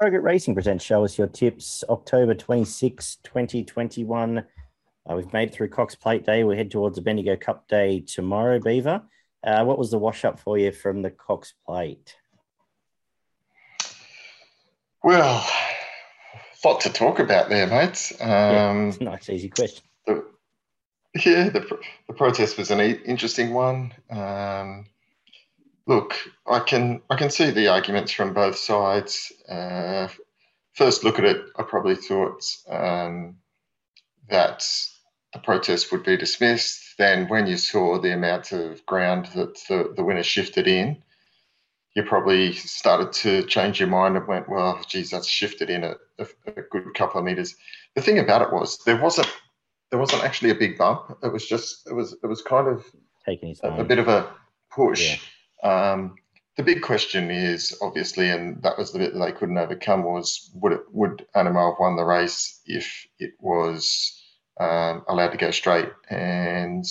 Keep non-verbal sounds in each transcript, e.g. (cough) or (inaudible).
Progress Racing presents Show Us Your Tips, October 26, 2021. Uh, we've made it through Cox Plate Day. We head towards the Bendigo Cup Day tomorrow, Beaver. Uh, what was the wash up for you from the Cox Plate? Well, lot to talk about there, mates. Um, yeah, nice, easy question. The, yeah, the, the protest was an interesting one. Um, look, I can I can see the arguments from both sides. Uh, first look at it, I probably thought um, that the protest would be dismissed. Then, when you saw the amount of ground that the, the winner shifted in, you probably started to change your mind and went, well, geez, that's shifted in a, a, a, good couple of meters. The thing about it was there wasn't there wasn't actually a big bump. It was just it was it was kind of taking his a, a, bit of a push. Yeah. Um, the big question is obviously, and that was the bit that they couldn't overcome was would it would Anamoe have won the race if it was um, allowed to go straight? And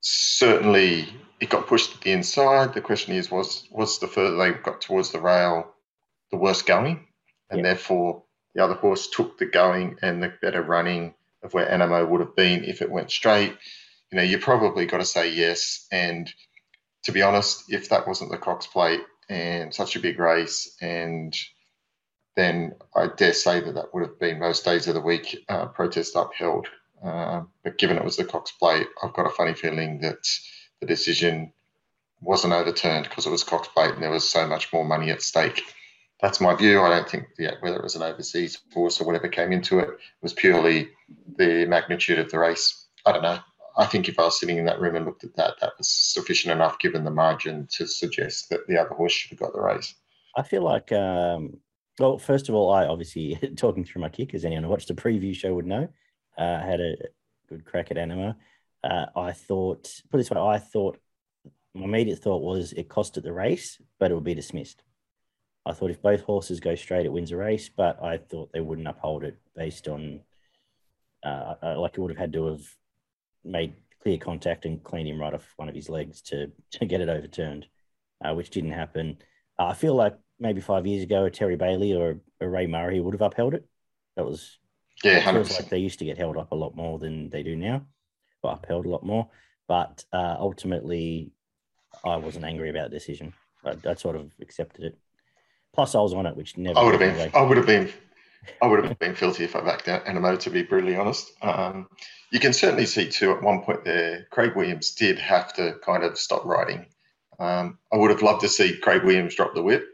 certainly it got pushed to the inside. The question is, was was the further they got towards the rail, the worse going, and therefore the other horse took the going and the better running of where Anamoe would have been if it went straight. You know, you probably got to say yes. And to be honest, if that wasn't the Cox Plate and such a big race, and then I dare say that that would have been most days of the week uh, protest upheld. Uh, but given it was the Cox Plate, I've got a funny feeling that the decision wasn't overturned because it was Cox Plate and there was so much more money at stake. That's my view. I don't think yeah, whether it was an overseas force or whatever came into it was purely the magnitude of the race. I don't know. I think if I was sitting in that room and looked at that, that was sufficient enough given the margin to suggest that the other horse should have got the race. I feel like, um, well, first of all, I obviously, (laughs) talking through my kick, as anyone who watched the preview show would know, uh, had a good crack at Anamoe. uh, I thought, put this way, I thought my immediate thought was it costed the race, but it would be dismissed. I thought if both horses go straight, it wins a race, but I thought they wouldn't uphold it based on, uh, uh like it would have had to have made clear contact and cleaned him right off one of his legs to, to get it overturned, uh, which didn't happen. Uh, I feel like maybe five years ago, a Terry Bailey or a Ray Murray would have upheld it. That was, yeah, it feels like they used to get held up a lot more than they do now got upheld a lot more. But uh, ultimately, I wasn't angry about the decision. I, I, sort of accepted it. Plus, I was on it, which never. I would have been. Away. I would have been. I would have been filthy if I backed out Anamoe, to be brutally honest. Um, you can certainly see too at one point there, Craig Williams did have to kind of stop riding. Um, I would have loved to see Craig Williams drop the whip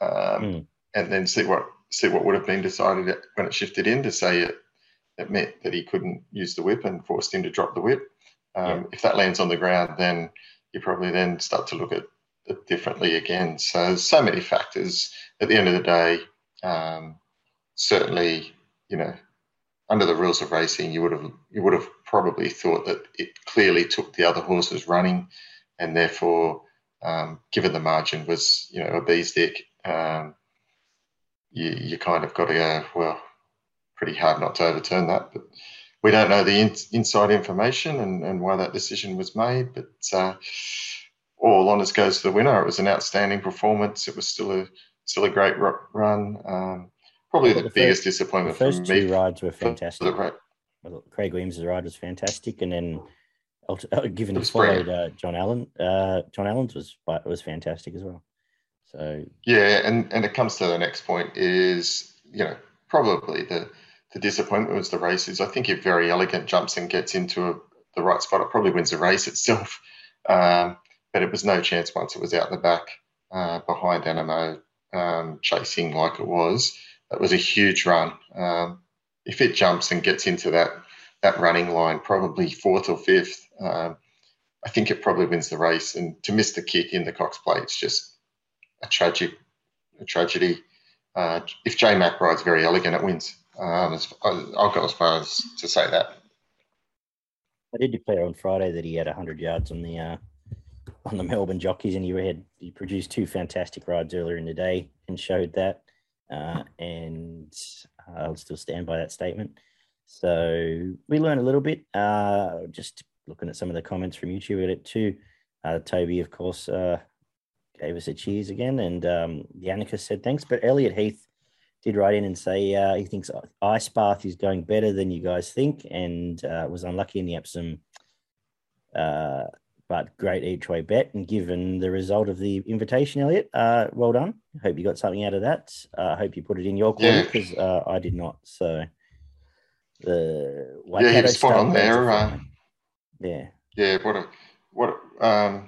um, mm. and then see what see what would have been decided when it shifted in to say it it meant that he couldn't use the whip and forced him to drop the whip. Um, yeah. If that lands on the ground, then you probably then start to look at it differently again. So so many factors. At the end of the day, um, certainly, you know, under the rules of racing, you would have you would have probably thought that it clearly took the other horses running, and therefore, um, given the margin was you know a bee's dick, um, you you kind of got to go well pretty hard not to overturn that. But we don't know the in, inside information and, and why that decision was made. But uh, all honours goes to the winner. It was an outstanding performance. It was still a still a great run. Um, probably the, the, biggest first, disappointment the first for me. two rides were fantastic. Craig Williams' ride was fantastic, and then uh, (laughs) given he followed uh, John Allen, uh, John Allen's was was fantastic as well. So yeah, and and it comes to the next point is you know probably the the disappointment was the races. I think if Verry Elegant jumps and gets into a, the right spot, it probably wins the race itself. (laughs) Um, but it was no chance once it was out the back uh, behind Anamoe um, chasing like it was. That was a huge run. Um, if it jumps and gets into that that running line, probably fourth or fifth, um, I think it probably wins the race. And to miss the kick in the Cox Plate, it's just a tragic, a tragedy. Uh, if J Mac rides Verry Elegant, it wins. Um, I'll go as far as to say that. I did declare on Friday that he had 100 yards on the uh, on the Melbourne jockeys, and he had he produced two fantastic rides earlier in the day and showed that. Uh, and I'll still stand by that statement. So we learned a little bit. Uh, just looking at some of the comments from YouTube at it too. Uh, Toby, of course, uh, gave us a cheers again, and um, Yannicka said thanks. But Elliot Heath did write in and say uh, he thinks Ice Bath is going better than you guys think, and uh, was unlucky in the Epsom. But great each way bet, and given the result of the invitation, Elliot, uh, well done. Hope you got something out of that. I uh, hope you put it in your corner because yeah. Uh, I did not. So the yeah, he was spot on there. yeah, yeah. What a what. Um,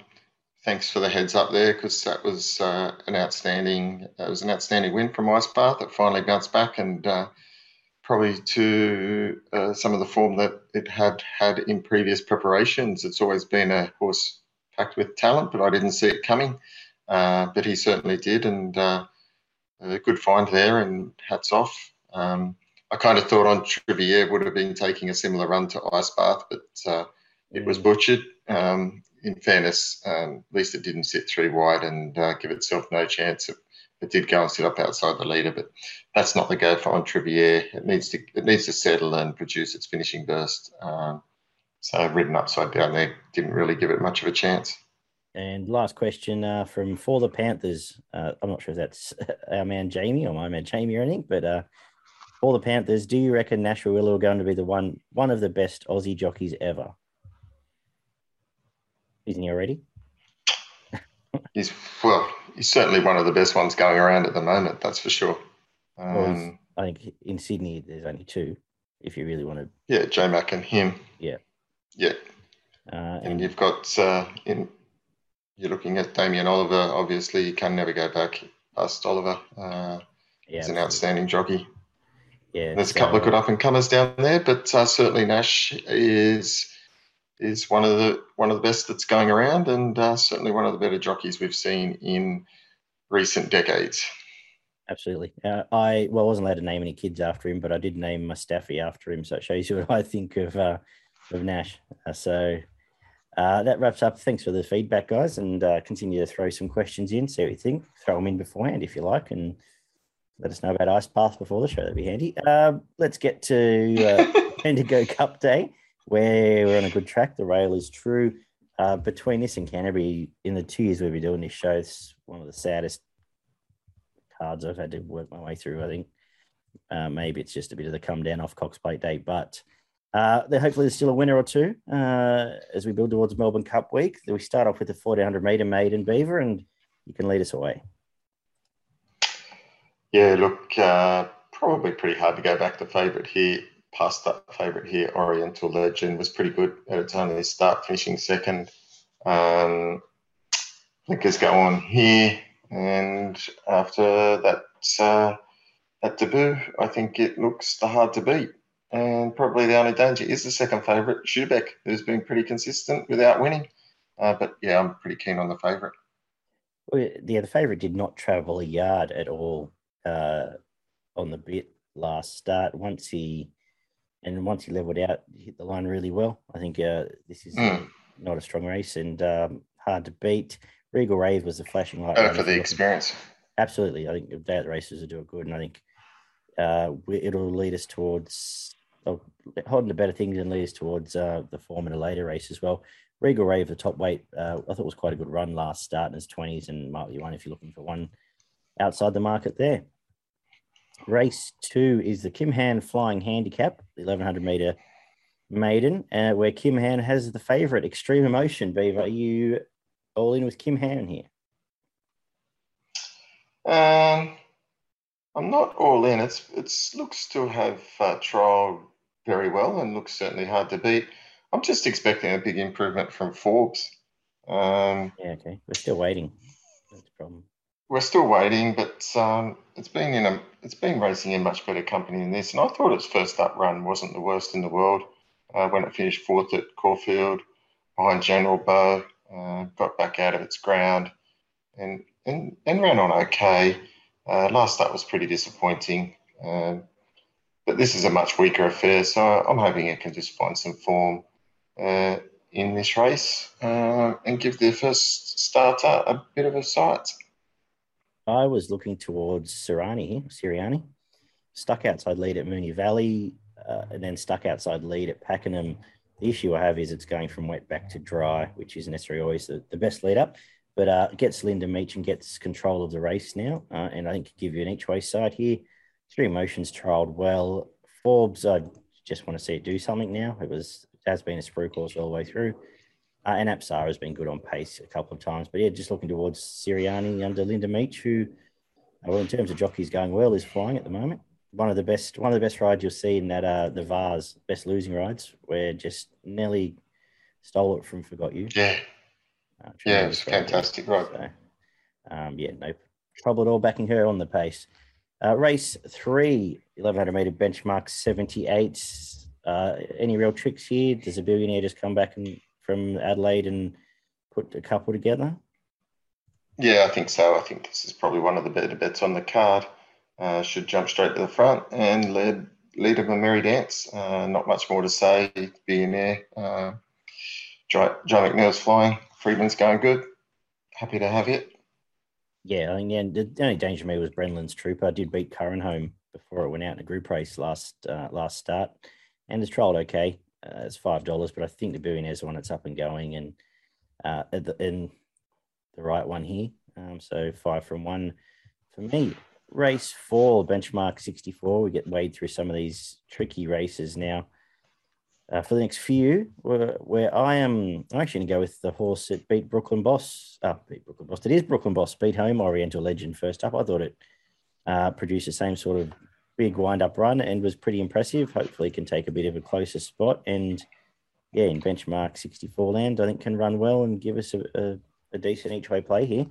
thanks for the heads up there because that was uh, an outstanding. It was an outstanding win from Ice Bath that finally bounced back and uh, probably to uh, some of the form that it had had in previous preparations. It's always been a horse packed with talent, but I didn't see it coming. Uh, but he certainly did, and uh, a good find there. And hats off. Um, I kind of thought Entrivier would have been taking a similar run to Ice Bath, but uh, it was butchered. Um, in fairness, um, at least it didn't sit three wide and uh, give itself no chance. It, it, did go and sit up outside the leader, but that's not the go for Entrivier. It needs to it needs to settle and produce its finishing burst. Um, so ridden upside down there didn't really give it much of a chance. And last question uh, from For the Panthers. Uh, I'm not sure if that's (laughs) our man Jamie or my man Jamie or anything, but uh, For the Panthers, do you reckon Nash Rawiller are going to be the one one of the best Aussie jockeys ever? Isn't he already? he's well, he's certainly one of the best ones going around at the moment. That's for sure. Um, well, I think in Sydney there's only two. If you really want to, yeah, J Mac and him. Yeah, yeah. Uh, and, and, you've got uh, in you're looking at Damien Oliver. Obviously, you can never go back past Oliver. Uh, yeah, he's an outstanding jockey. Yeah, there's a couple of good up and comers down there, but uh, certainly Nash is is one of the one of the best that's going around, and uh, certainly one of the better jockeys we've seen in recent decades. Absolutely. Uh, I well, I wasn't allowed to name any kids after him, but I did name my staffy after him, so it shows you (laughs) what I think of uh, of Nash. Uh, so uh, that wraps up. Thanks for the feedback, guys, and uh, continue to throw some questions in. See what you think. Throw them in beforehand if you like, and let us know about Ice Bath before the show. That'd be handy. let's get to (laughs) Bendigo Cup Day where we're on a good track. The rail is true. Uh, between this and Canterbury, in the two years we've been doing this show, it's one of the saddest cards I've had to work my way through. I think uh, maybe it's just a bit of the come down off Cox Plate Day, but uh, hopefully there's still a winner or two uh, as we build towards Melbourne Cup week. We start off with the 1400 metre maiden beaver, and you can lead us away. Yeah, look, uh, probably pretty hard to go back to favourite here past that favourite here, Oriental Legend, was pretty good at its only start, finishing second. Um, Blinkers go on here, and after that uh, that debut, I think it looks the hard to beat. And probably the only danger is the second favourite, Schubeck, who's been pretty consistent without winning. Uh, but yeah, I'm pretty keen on the favourite. Well, yeah, the favourite did not travel a yard at all uh, on the bit last start. Once he and once he leveled out, he hit the line really well. I think uh, this is mm. not a strong race and um, hard to beat. Regal Rave was the flashing light. For the experience. Absolutely, I think day at the races will do it good, and I think uh, it'll lead us towards oh, holding to better things and lead us towards uh, the form in a later race as well. Regal Rave, the top weight, uh, I thought was quite a good run last start in his twenties, and might be one if you're looking for one outside the market there. Race two is the Kim Han Flying Handicap, the 1100 meter maiden, uh, where Kim Han has the favourite, Extreme Emotion. Beaver, are you all in with Kim Han here? Um, I'm not all in. It's it's looks to have uh, trialled very well and looks certainly hard to beat. I'm just expecting a big improvement from Forbes. Um, yeah, okay. We're still waiting. That's the problem we're still waiting, but um, it's been in a it's been racing in much better company than this. And I thought its first up run wasn't the worst in the world uh, when it finished fourth at Caulfield behind General Bow. Uh, got back out of its ground and and, and ran on okay. Uh, last start was pretty disappointing, um, but this is a much weaker affair, so I'm hoping it can just find some form uh, in this race uh, and give their first starter a bit of a sight. I was looking towards Sirani here, Siriani, stuck outside lead at Moonee Valley, uh, and then stuck outside lead at Pakenham. The issue I have is it's going from wet back to dry, which isn't necessarily always the, the best lead up, but uh, gets Linda Meech and gets control of the race now. Uh, and I think give you an each way side here. Three Motions trialled well. Forbes, I just want to see it do something now. It was it has been a sprue course all the way through. Uh, and Apsara has been good on pace a couple of times. But yeah, just looking towards Siriani under Linda Meech, who, uh, well, in terms of jockeys going well, is flying at the moment. One of the best, one of the best rides you'll see in that uh, the Vars best losing rides, where just Nelly stole it from Forgot You. Yeah, uh, yeah, it was fantastic ride. So, um, yeah, no trouble at all backing her on the pace. Uh, race three, 1100 meter benchmark 78. Uh, any real tricks here? Does a billionaire just come back and from Adelaide and put a couple together? Yeah, I think so. I think this is probably one of the better bets on the card. Uh, should jump straight to the front and lead lead him a merry dance. Uh, not much more to say. Billionaire. Uh, Jye McNeil's flying. Freedman's going good. Happy to have it. Yeah, I mean, yeah, the only danger to me was Brenlin's Trooper. I did beat Curran home before it went out in a group race last uh, last start, and it's trialled okay. Uh, it's five dollars, but I think the Billionaire's one that's up and going, and uh, the, in the right one here. Um, so five from one for me. Race four, benchmark sixty four. We get weighed through some of these tricky races now uh, for the next few, where, where I am, I'm actually going to go with the horse that beat Brooklyn Boss. Uh, beat Brooklyn Boss. It is Brooklyn Boss. Beat home Oriental Legend first up. I thought it uh, produced the same sort of big wind up run and was pretty impressive. Hopefully, can take a bit of a closer spot. And yeah, in benchmark 64 land, I think can run well and give us a, a, a decent each way play here.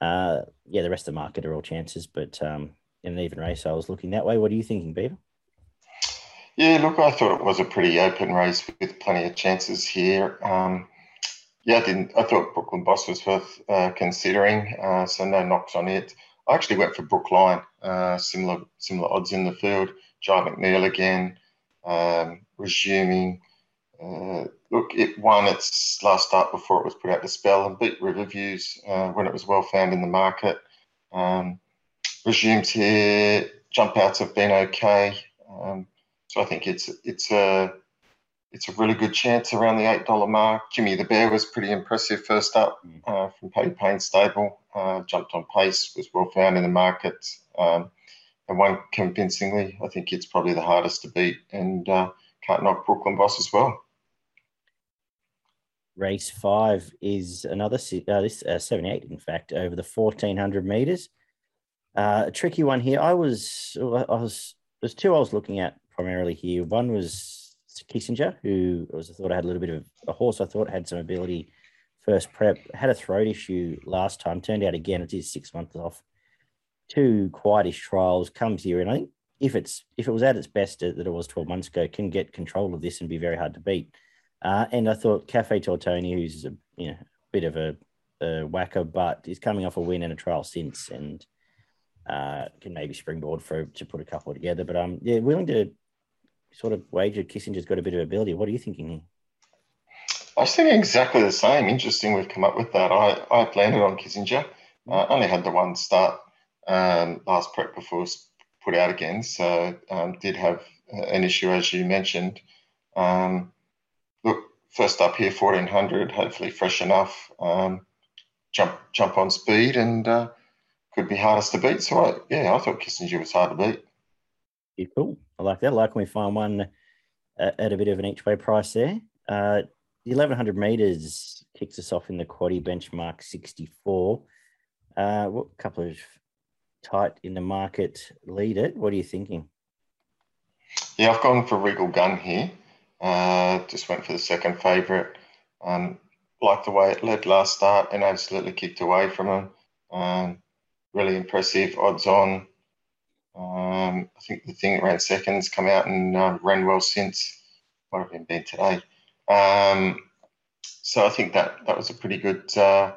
Uh, yeah, the rest of the market are all chances, but um, in an even race, I was looking that way. What are you thinking, Beaver? Yeah, look, I thought it was a pretty open race with plenty of chances here. Um, yeah, I didn't. I thought Brooklyn Boss was worth uh, considering, uh, so no knocks on it. I actually went for Brookline, uh, similar similar odds in the field. Jye McNeil again, um, resuming. Uh, look, it won its last start before it was put out to spell and beat Riverviews uh, when it was well found in the market. Um, resumes here. Jump outs have been okay. Um, so I think it's it's a it's a really good chance around the eight dollar mark. Jimmy the Bear was pretty impressive first up mm. uh, from Paddy Payne stable. Uh, jumped on pace, was well found in the market, um, and won convincingly. I think it's probably the hardest to beat, and uh, can't knock Brooklyn Boss as well. Race five is another uh, this uh, seventy eight, in fact, over the fourteen hundred meters. Uh, a tricky one here. I was I was there's two I was looking at primarily here. One was Kissinger, who was I thought I had a little bit of a horse. I thought had some ability. First prep had a throat issue last time. Turned out again it is six months off. Two quietish trials comes here, and I think if it's if it was at its best that it was twelve months ago, can get control of this and be very hard to beat. Uh, and I thought Cafe Tortoni, who's a you know bit of a, a whacker, but is coming off a win and a trial since, and uh, can maybe springboard for to put a couple together. But um, yeah, willing to sort of wagered Kissinger's got a bit of ability. What are you thinking here? I was thinking exactly the same. Interesting we've come up with that. I, I landed on Kissinger. Uh, only had the one start um, last prep before it was put out again. So um, did have an issue, as you mentioned. Um, look, first up here, 1400, hopefully fresh enough. Um, jump jump on speed and uh, could be hardest to beat. So, I, yeah, I thought Kissinger was hard to beat. Yeah, cool. I like that. I like when we find one at a bit of an each way price there. Uh, the 1100 meters kicks us off in the quaddy benchmark 64. Uh, what couple of tight in the market lead it? What are you thinking? Yeah, I've gone for Regal Gun here. Uh, just went for the second favourite. Um, like the way it led last start and absolutely kicked away from him. Um, really impressive odds on. Um, I think the thing around seconds come out and uh, ran well since. Might have been been today. Um, so I think that that was a pretty good uh,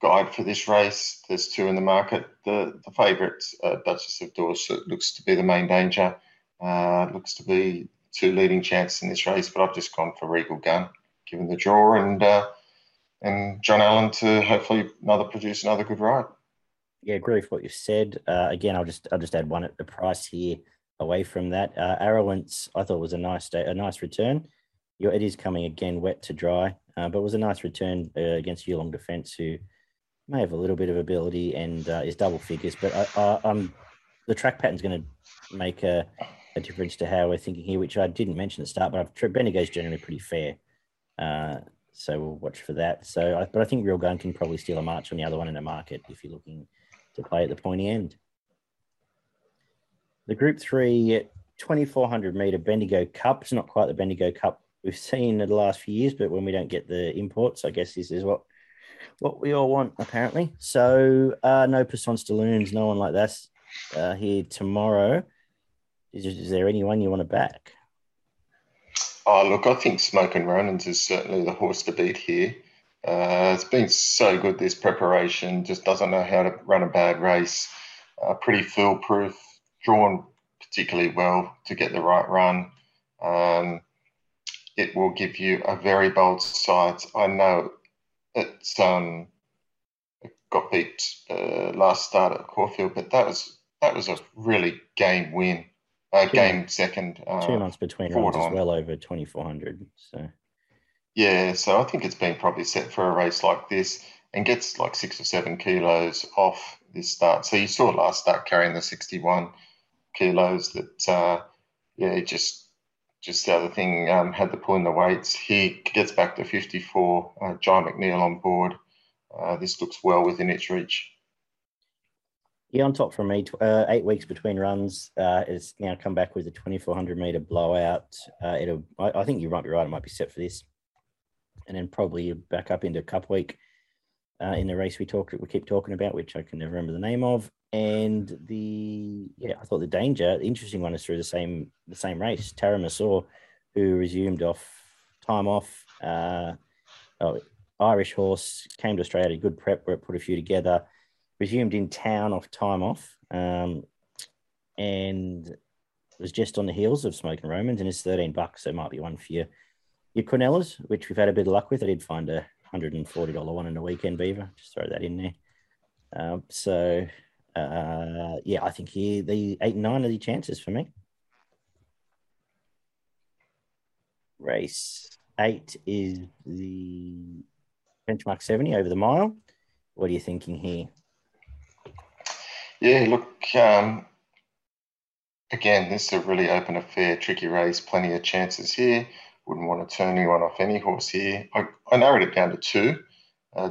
guide for this race. There's two in the market. The the favourite, uh, Duchess of Dorset, looks to be the main danger. Uh, looks to be two leading chances in this race, but I've just gone for Regal Gun, given the draw and uh, and John Allen to hopefully another produce another good ride yeah, agree with what you said. Uh, again, I'll just I'll just add one at the price here away from that. Uh, Arrowance, I thought was a nice day, a nice return. Your it is coming again wet to dry, uh, but it was a nice return uh, against Yulong Defence, who may have a little bit of ability and uh, is double figures. But I, am the track pattern's going to make a, a, difference to how we're thinking here, which I didn't mention at the start, but Bendigo's generally pretty fair. Uh, so we'll watch for that. So, I, but I think Regal Gun can probably steal a march on the other one in the market if you're looking to play at the pointy end. The Group Three 2400 meter Bendigo Cup. It's not quite the Bendigo Cup we've seen in the last few years, but when we don't get the imports, I guess this is what what we all want apparently. So uh, no Poisson Stalloons, no one like that uh, here tomorrow. Is, is there anyone you want to back? Oh, look, I think Smokin' Romans is certainly the horse to beat here. Uh, it's been so good this preparation, just doesn't know how to run a bad race. Uh, pretty foolproof, drawn particularly well to get the right run. Um, it will give you a very bold sight. I know it's um, it got beat uh, last start at Caulfield, but that was that was a really game win, uh, game second. Uh, two months between runs as well over twenty four hundred. So yeah, so I think it's been probably set for a race like this and gets like six or seven kilos off this start. So you saw last start carrying the sixty one kilos that uh, yeah just just the other thing um, had the pull in the weights. He gets back to 54. Uh, Jye McNeil on board. Uh, this looks well within its reach. Yeah, on top for me. Uh, eight weeks between runs. Uh, it's now come back with a 2400 meter blowout. Uh, it'll. I, I, think you might be right. It might be set for this, and then probably back up into Cup week uh, in the race we talked. We keep talking about, which I can never remember the name of, and the yeah, I thought the danger, the interesting one is through the same the same race. Tara who resumed off time off, uh, oh, Irish horse came to Australia, had a good prep where it put a few together, resumed in town off time off, um, and was just on the heels of Smokin' Romans and it's 13 bucks. So it might be one for you. Your Cornellas, which we've had a bit of luck with. I did find a $140 one in the weekend beaver. Just throw that in there. Um, so uh, yeah, I think here the eight and nine are the chances for me. Race eight is the benchmark 70 over the mile. What are you thinking here? Yeah, look, um, again, this is a really open affair, tricky race, plenty of chances here. Wouldn't want to turn anyone off any horse here. I, I narrowed it down to two. Uh,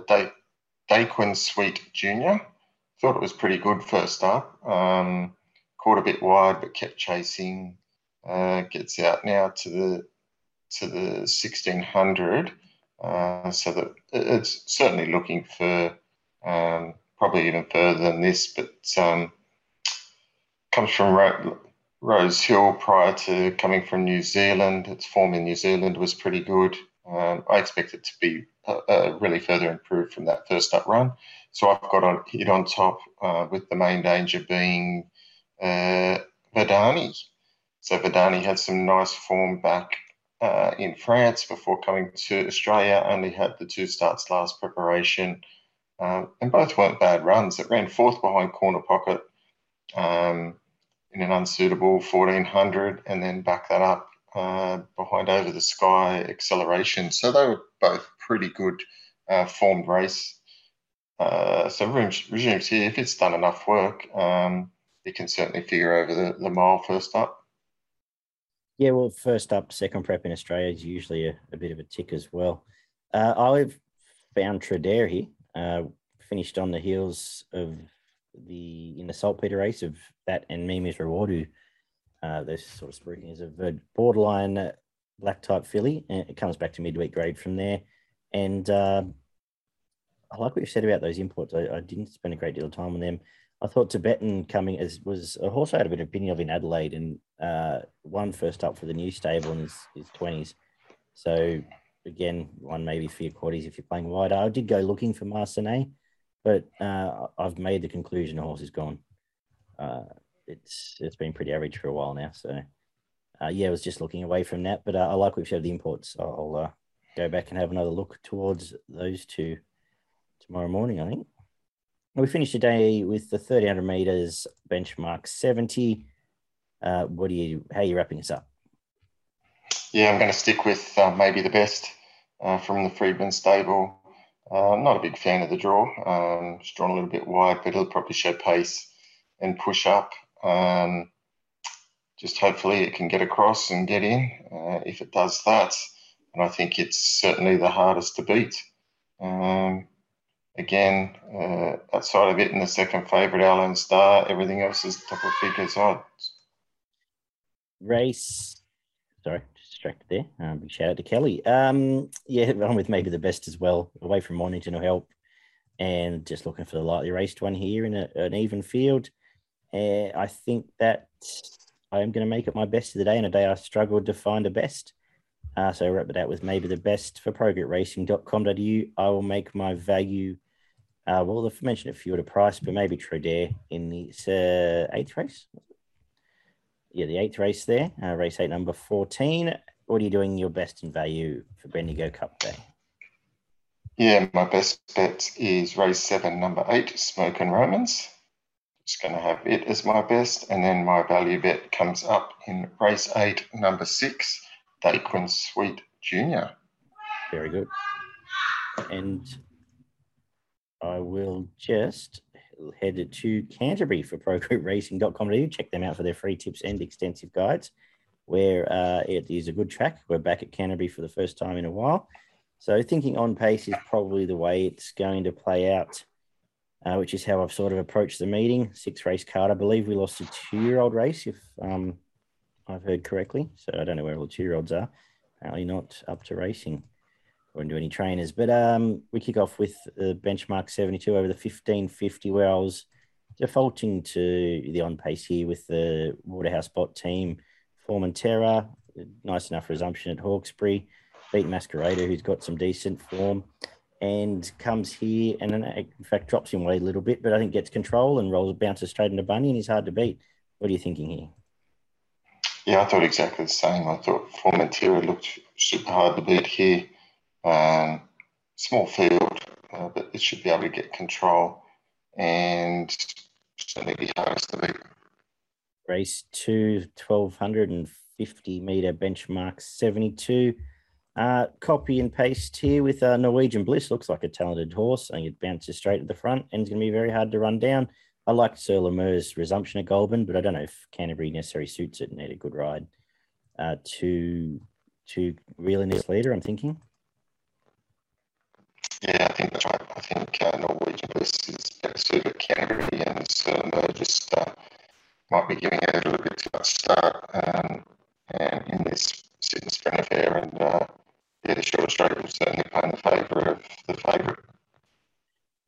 Daquin Sweet Jr thought it was pretty good first up. Um, caught a bit wide, but kept chasing. Uh, gets out now to the to the 1600, uh, so that it's certainly looking for um, probably even further than this, but um, comes from Ro- Rose Hill prior to coming from New Zealand. Its form in New Zealand was pretty good. Um, I expect it to be uh, uh, really further improved from that first up run. So I've got a hit on top uh, with the main danger being uh, Verdani. So Verdani had some nice form back uh, in France before coming to Australia. Only had the two starts last preparation, um, and both weren't bad runs. It ran fourth behind Corner Pocket um, in an unsuitable 1400, and then back that up uh, behind Over the Sky acceleration. So they were both pretty good uh, formed race uh, so resumes here, if it's done enough work, um, it can certainly figure over the, the mile first up. Yeah, well, first up, second prep in Australia is usually a, a bit of a tick as well. Uh, I've found Tradare here, uh, finished on the heels of the in the saltpeter race of that and Mimi's Reward, who uh, they're sort of speaking as a borderline black type filly, and it comes back to midweek grade from there. And uh, I like what you said about those imports. I, I, didn't spend a great deal of time on them. I thought Tibetan coming as was a horse I had a bit of opinion of in Adelaide and uh, one first up for the new stable in his, his 20s. So again, one maybe for your quarters if you're playing wide. I did go looking for Marcinet, but uh, I've made the conclusion the horse is gone. Uh, it's it's been pretty average for a while now. So uh, yeah, I was just looking away from that, but uh, I like we've showed the imports. I'll uh, go back and have another look towards those two tomorrow morning, I think. We finished today with the 1300 meters benchmark 70. Uh, what do you, how are you wrapping us up? Yeah, I'm going to stick with uh, maybe the best uh, from the Freedman stable. Uh, I'm not a big fan of the draw. Um, it's drawn a little bit wide, but he'll probably show pace and push up. Um, just hopefully it can get across and get in. Uh, if it does that, and I think it's certainly the hardest to beat. Um, again, uh, outside of it in the second favourite, Alan Star, everything else is of figures odds. Race, sorry, distracted there. Um, big shout out to Kelly. Um, yeah, I'm with maybe the best as well, away from wanting to help, and just looking for the lightly raced one here in a, an even field. Uh, I think that I am going to make it my best of the day, and a day I struggled to find a best. Uh, so wrap it out with maybe the best for progretracing.com.au. I will make my value. Uh, well, I've mentioned a few at a price, but maybe Trudare in the uh, eighth race. Yeah, the eighth race there, uh, race eight, number 14. What are you doing your best in value for Bendigo Cup Day? Yeah, my best bet is race seven, number eight, Smokin' Romans. Just going to have it as my best. And then my value bet comes up in race eight, number six, Daquin Sweet Jr. Very good. And I will just head to Canterbury for progretracing.com.au. Check them out for their free tips and extensive guides, where uh, it is a good track. We're back at Canterbury for the first time in a while. So thinking on pace is probably the way it's going to play out, uh, which is how I've sort of approached the meeting. Six race card. I believe we lost a two year old race, if um, I've heard correctly. So I don't know where all the two year olds are. Apparently not up to racing or into any trainers. But um, we kick off with the benchmark 72 over the 1550, where I was defaulting to the on pace here with the Waterhouse Bott team, Formentera, nice enough resumption at Hawkesbury, beat Masquerader, who's got some decent form. And comes here and in fact drops him away a little bit, but I think gets control and rolls bounces straight into Bunny and he's hard to beat. What are you thinking here? Yeah, I thought exactly the same. I thought Formentera looked super hard to beat here. Um, small field, uh, but it should be able to get control and certainly be hardest to beat. Race two, 1250 meter benchmark 72. Uh, copy and paste here with uh, Norwegian Bliss. Looks like a talented horse. I think it bounces straight at the front and it's going to be very hard to run down. I liked Sir Lemur's resumption at Goulburn, but I don't know if Canterbury necessarily suits it and need a good ride uh, to to reel in this leader. I'm thinking. Yeah, I think that's right. I think uh, Norwegian Bliss is better suited Canterbury, and Sir Lemur just uh, might be giving it a little bit too much start um, and in this Sydney Sprint affair, and uh, yeah, the short straight will certainly play in the favour of the favourite.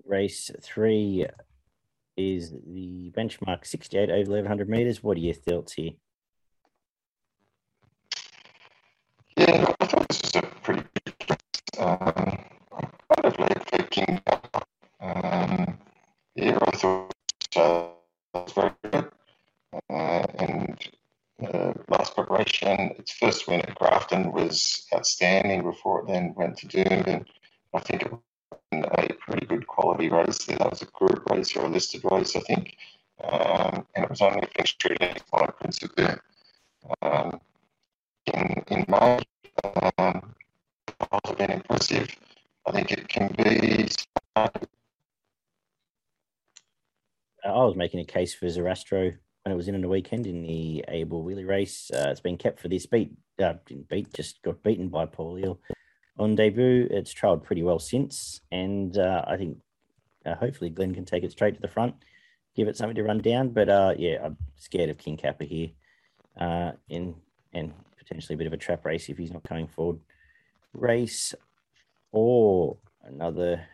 Race three is the benchmark 68 over 1100 meters. What are your thoughts here? Yeah, I thought this was a its first win at Grafton was outstanding before it then went to Doomben. I think it was a pretty good quality race there. That was a group race or a listed race, I think. Um, and it was only finished through by Principe um, in, in May. Um, have been impressive. I think it can be. I was making a case for Zarastro was in on the weekend in the Able Wheelie race. Uh, it's been kept for this beat. Uh, didn't beat, just got beaten by Paul Hill on debut. It's trailed pretty well since, and uh, I think uh, hopefully Glenn can take it straight to the front, give it something to run down. But uh, yeah, I'm scared of King Kappa here, uh, in and potentially a bit of a trap race if he's not coming forward. Race or another.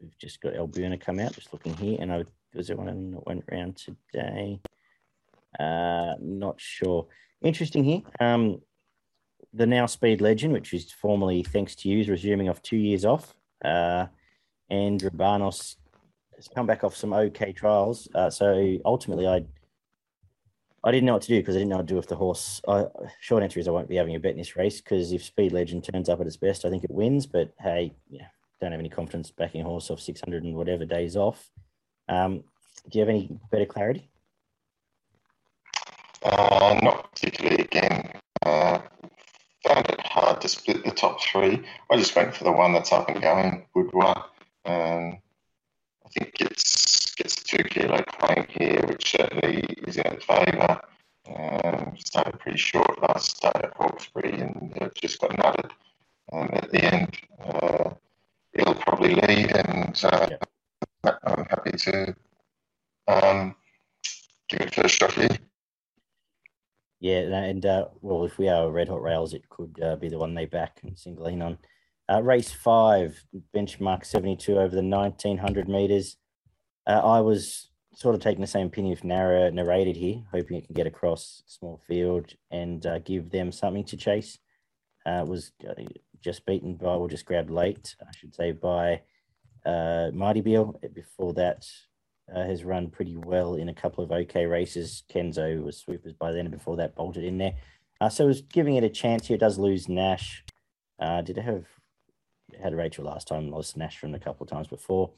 We've just got Alberna come out. Just looking here, and I was there one that went around today. Uh, not sure. Interesting here. Um, the now speed legend, which is formally thanks to you, is resuming off two years off. Uh, and Rabanos has come back off some okay trials. Uh, so ultimately, I I didn't know what to do because I didn't know what to do with the horse. I, short answer is I won't be having a bet in this race because if Speed Legend turns up at its best, I think it wins. But hey, yeah, don't have any confidence backing a horse off 600 and whatever days off. Um, do you have any better clarity? Uh, not particularly. Again, uh, found it hard to split the top three. I just went for the one that's up and going, Boudoir. Um, I think it's gets a two kilo claim here, which certainly is in its favour. Um, started pretty short last start at Hawkesbury and uh, just got nutted um, at the end. Uh, it'll probably lead, and uh, yeah. I'm happy to um, give it a first shot here. Yeah, and uh, well, if we are red hot rails, it could uh, be the one they back and single in on. Uh, race five, benchmark 72 over the 1900 meters. Uh, I was sort of taking the same opinion if Nara narrated here, hoping it can get across small field and uh, give them something to chase. Uh, was just beaten by, or just grabbed late, I should say, by Mighty Beal. Before that, uh, has run pretty well in a couple of okay races. Kenzo was sweepers by then, and before that, bolted in there. Uh, so was giving it a chance here. It does lose Nash. Uh, did have had Rachel last time? Lost Nash from a couple of times before.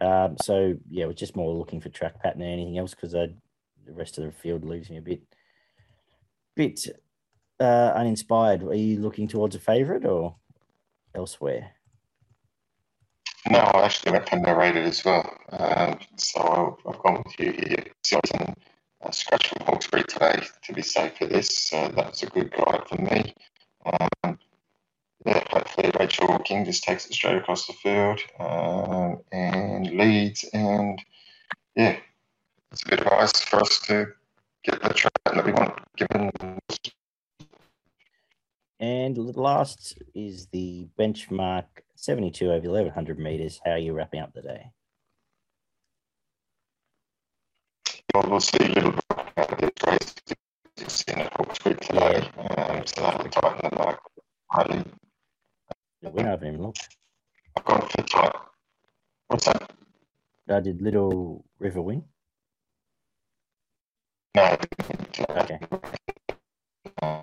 Um, so yeah, we're just more looking for track pattern than anything else because the rest of the field leaves me a bit, bit uh, uninspired. Are you looking towards a favourite or elsewhere? No, I actually went for narrated as well. Um, so I've gone with you here. So I was uh, scratch from Hawkesbury today to be safe for this. So that's a good guide for me. Um, yeah, hopefully Rachel King just takes it straight across the field um, and leads. And yeah, it's a bit advice for us to get the track that we want given. And last is the benchmark 72 over 1100 meters. How are you wrapping up the day? Obviously, a little bit out of this race. It's in a Hawkesbury today, um, so that'll tighten the mark highly. I haven't even looked. I've gone for tight. What's that? I did Little River win. No. Okay. Uh,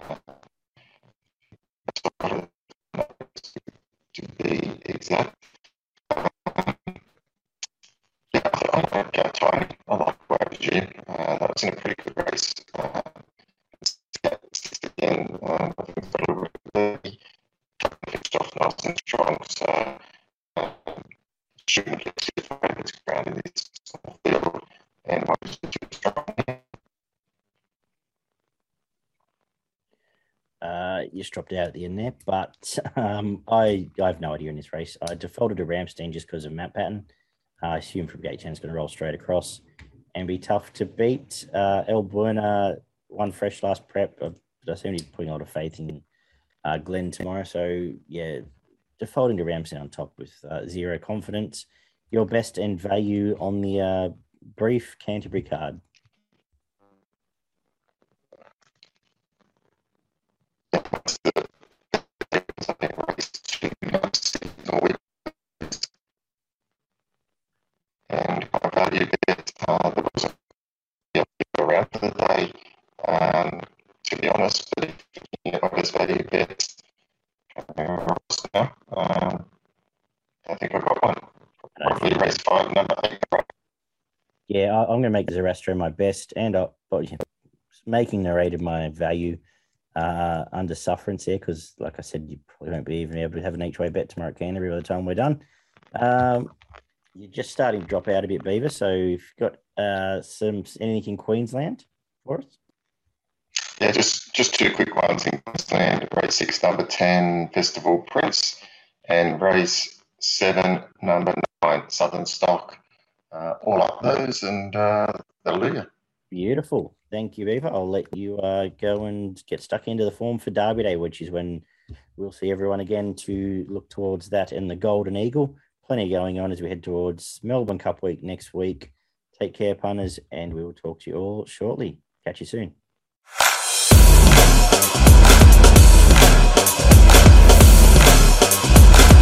be. Um, yeah, I like uh. I like YPG. Uh, that was in a pretty good race. Uh, again, um, I think got a really fixed off nice and strong, so um, shouldn't Uh, you just dropped out at the end there, but um, I I have no idea in this race. I defaulted to Ramstein just because of map pattern. I assume from gate 10 is going to roll straight across and be tough to beat. Uh, El Buena won fresh last prep, but I seem to be putting a lot of faith in uh, Glenn tomorrow. So yeah, defaulting to Ramstein on top with uh, zero confidence. Your best and value on the uh, brief Canterbury card. and I value that uh, there was a around for the day. Um, to be honest, but looking at my best value bets, now, um, I think I got one. Probably race five, number eight. Yeah, I'm going to make Zoroaster my best, and I'll, making narrated my value uh, under sufferance here because, like I said, you probably won't be even able to have an each way bet tomorrow Canterbury by the time we're done. Um, you're just starting to drop out a bit, Beaver. So you've got uh, some anything in Queensland for us? Yeah, just just two quick ones in Queensland. Race six, number ten, Festival Prince, and race seven, number nine, Southern Stock. Uh, all up those, and uh, hallelujah. Beautiful. Thank you, Eva. I'll let you uh, go and get stuck into the form for Derby Day, which is when we'll see everyone again to look towards that in the Golden Eagle. Plenty going on as we head towards Melbourne Cup week next week. Take care, punters, and we will talk to you all shortly. Catch you soon.